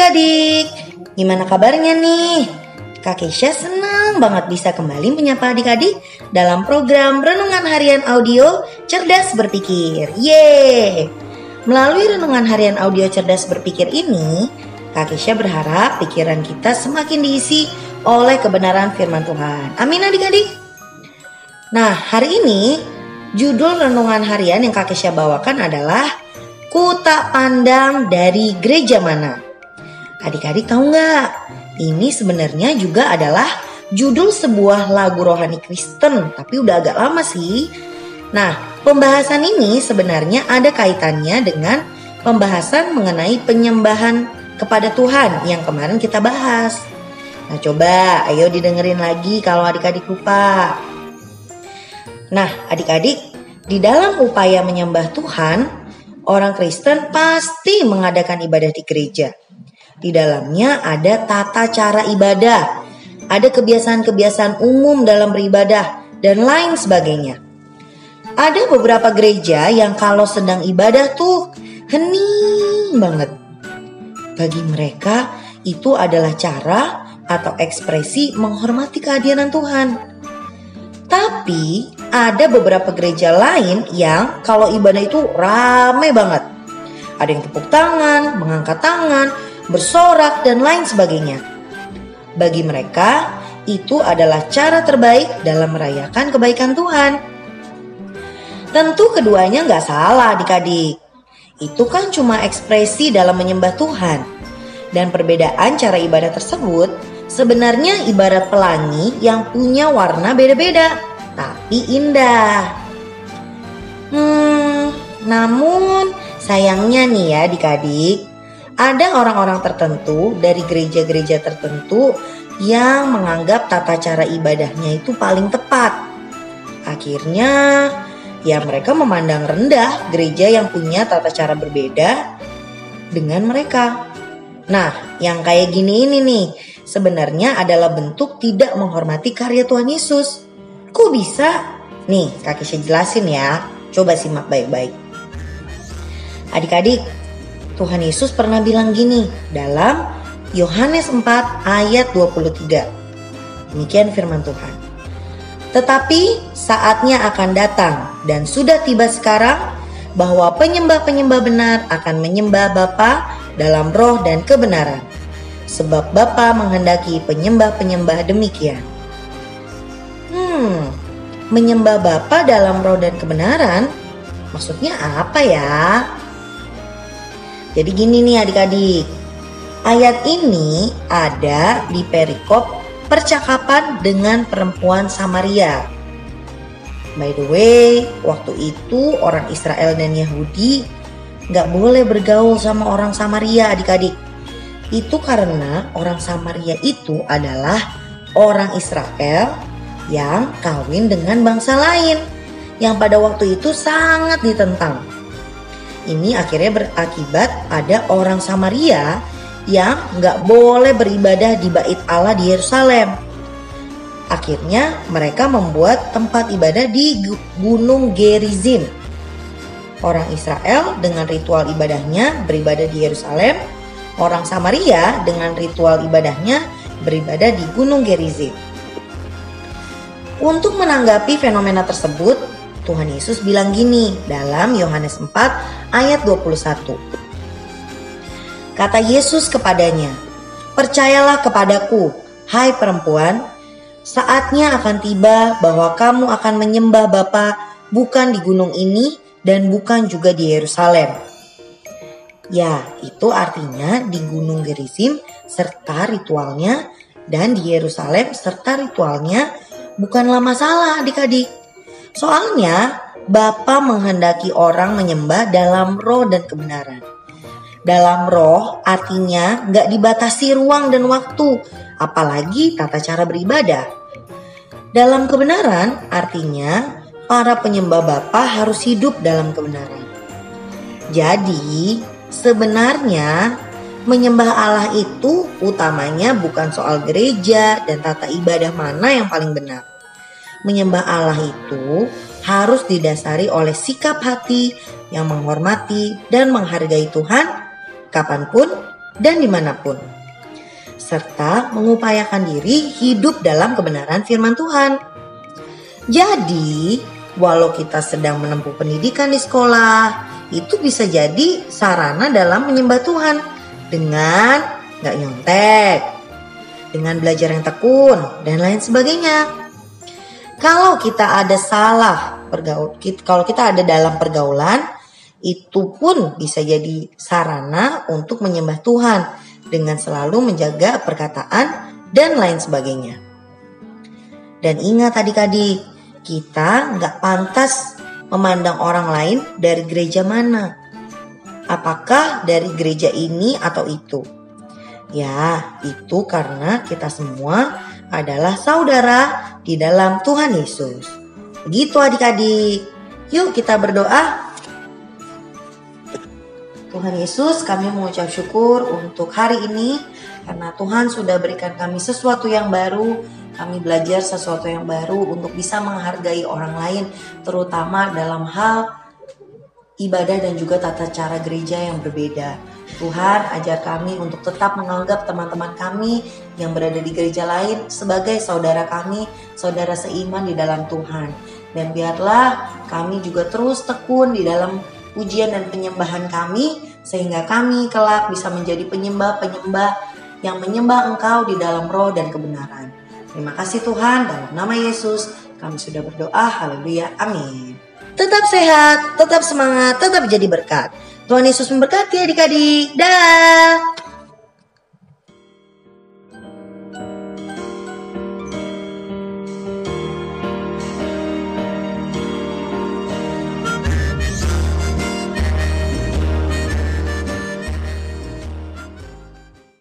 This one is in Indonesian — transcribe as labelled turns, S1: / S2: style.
S1: adik-adik, gimana kabarnya nih? Kak Keisha senang banget bisa kembali menyapa adik-adik dalam program Renungan Harian Audio Cerdas Berpikir. Yeay! Melalui Renungan Harian Audio Cerdas Berpikir ini, Kak Keisha berharap pikiran kita semakin diisi oleh kebenaran firman Tuhan. Amin adik-adik. Nah, hari ini judul Renungan Harian yang Kak Keisha bawakan adalah Ku tak pandang dari gereja mana. Adik-adik tahu nggak? Ini sebenarnya juga adalah judul sebuah lagu rohani Kristen, tapi udah agak lama sih. Nah, pembahasan ini sebenarnya ada kaitannya dengan pembahasan mengenai penyembahan kepada Tuhan yang kemarin kita bahas. Nah, coba ayo didengerin lagi kalau adik-adik lupa. Nah, adik-adik, di dalam upaya menyembah Tuhan, orang Kristen pasti mengadakan ibadah di gereja. Di dalamnya ada tata cara ibadah, ada kebiasaan-kebiasaan umum dalam beribadah, dan lain sebagainya. Ada beberapa gereja yang kalau sedang ibadah tuh hening banget. Bagi mereka itu adalah cara atau ekspresi menghormati kehadiran Tuhan. Tapi ada beberapa gereja lain yang kalau ibadah itu rame banget. Ada yang tepuk tangan, mengangkat tangan, bersorak, dan lain sebagainya. Bagi mereka, itu adalah cara terbaik dalam merayakan kebaikan Tuhan. Tentu keduanya nggak salah adik-adik. Itu kan cuma ekspresi dalam menyembah Tuhan. Dan perbedaan cara ibadah tersebut sebenarnya ibarat pelangi yang punya warna beda-beda, tapi indah. Hmm, namun sayangnya nih ya adik-adik, ada orang-orang tertentu dari gereja-gereja tertentu yang menganggap tata cara ibadahnya itu paling tepat. Akhirnya, ya mereka memandang rendah gereja yang punya tata cara berbeda dengan mereka. Nah, yang kayak gini ini nih, sebenarnya adalah bentuk tidak menghormati karya Tuhan Yesus. Kok bisa? Nih, kaki saya jelasin ya. Coba simak baik-baik. Adik-adik, Tuhan Yesus pernah bilang gini dalam Yohanes 4 ayat 23. Demikian firman Tuhan. Tetapi saatnya akan datang dan sudah tiba sekarang bahwa penyembah-penyembah benar akan menyembah Bapa dalam roh dan kebenaran. Sebab Bapa menghendaki penyembah-penyembah demikian. Hmm, menyembah Bapa dalam roh dan kebenaran maksudnya apa ya? Jadi gini nih adik-adik. Ayat ini ada di perikop percakapan dengan perempuan Samaria. By the way, waktu itu orang Israel dan Yahudi nggak boleh bergaul sama orang Samaria adik-adik. Itu karena orang Samaria itu adalah orang Israel yang kawin dengan bangsa lain yang pada waktu itu sangat ditentang. Ini akhirnya berakibat ada orang Samaria yang nggak boleh beribadah di bait Allah di Yerusalem. Akhirnya mereka membuat tempat ibadah di Gunung Gerizim Orang Israel dengan ritual ibadahnya beribadah di Yerusalem, orang Samaria dengan ritual ibadahnya beribadah di Gunung Gerizim. Untuk menanggapi fenomena tersebut, Tuhan Yesus bilang gini dalam Yohanes 4 ayat 21. Kata Yesus kepadanya, "Percayalah kepadaku, hai perempuan, saatnya akan tiba bahwa kamu akan menyembah Bapa bukan di gunung ini, dan bukan juga di Yerusalem. Ya, itu artinya di Gunung Gerizim serta ritualnya dan di Yerusalem serta ritualnya bukanlah masalah adik-adik. Soalnya Bapa menghendaki orang menyembah dalam roh dan kebenaran. Dalam roh artinya nggak dibatasi ruang dan waktu, apalagi tata cara beribadah. Dalam kebenaran artinya para penyembah Bapa harus hidup dalam kebenaran. Jadi, sebenarnya menyembah Allah itu utamanya bukan soal gereja dan tata ibadah mana yang paling benar. Menyembah Allah itu harus didasari oleh sikap hati yang menghormati dan menghargai Tuhan kapan pun, dan di mana pun. Serta mengupayakan diri hidup dalam kebenaran firman Tuhan. Jadi, walau kita sedang menempuh pendidikan di sekolah, itu bisa jadi sarana dalam menyembah Tuhan dengan gak nyontek, dengan belajar yang tekun, dan lain sebagainya. Kalau kita ada salah kalau kita ada dalam pergaulan, itu pun bisa jadi sarana untuk menyembah Tuhan dengan selalu menjaga perkataan dan lain sebagainya. Dan ingat adik-adik, kita nggak pantas memandang orang lain dari gereja mana. Apakah dari gereja ini atau itu? Ya, itu karena kita semua adalah saudara di dalam Tuhan Yesus. Begitu adik-adik. Yuk kita berdoa. Tuhan Yesus, kami mengucap syukur untuk hari ini karena Tuhan sudah berikan kami sesuatu yang baru. Kami belajar sesuatu yang baru untuk bisa menghargai orang lain, terutama dalam hal ibadah dan juga tata cara gereja yang berbeda. Tuhan ajar kami untuk tetap menganggap teman-teman kami yang berada di gereja lain sebagai saudara kami, saudara seiman di dalam Tuhan. Dan biarlah kami juga terus tekun di dalam ujian dan penyembahan kami sehingga kami kelak bisa menjadi penyembah-penyembah yang menyembah Engkau di dalam roh dan kebenaran. Terima kasih Tuhan, dalam nama Yesus kami sudah berdoa. Haleluya. Amin. Tetap sehat, tetap semangat, tetap jadi berkat. Tuhan Yesus memberkati adik-adik. Dah.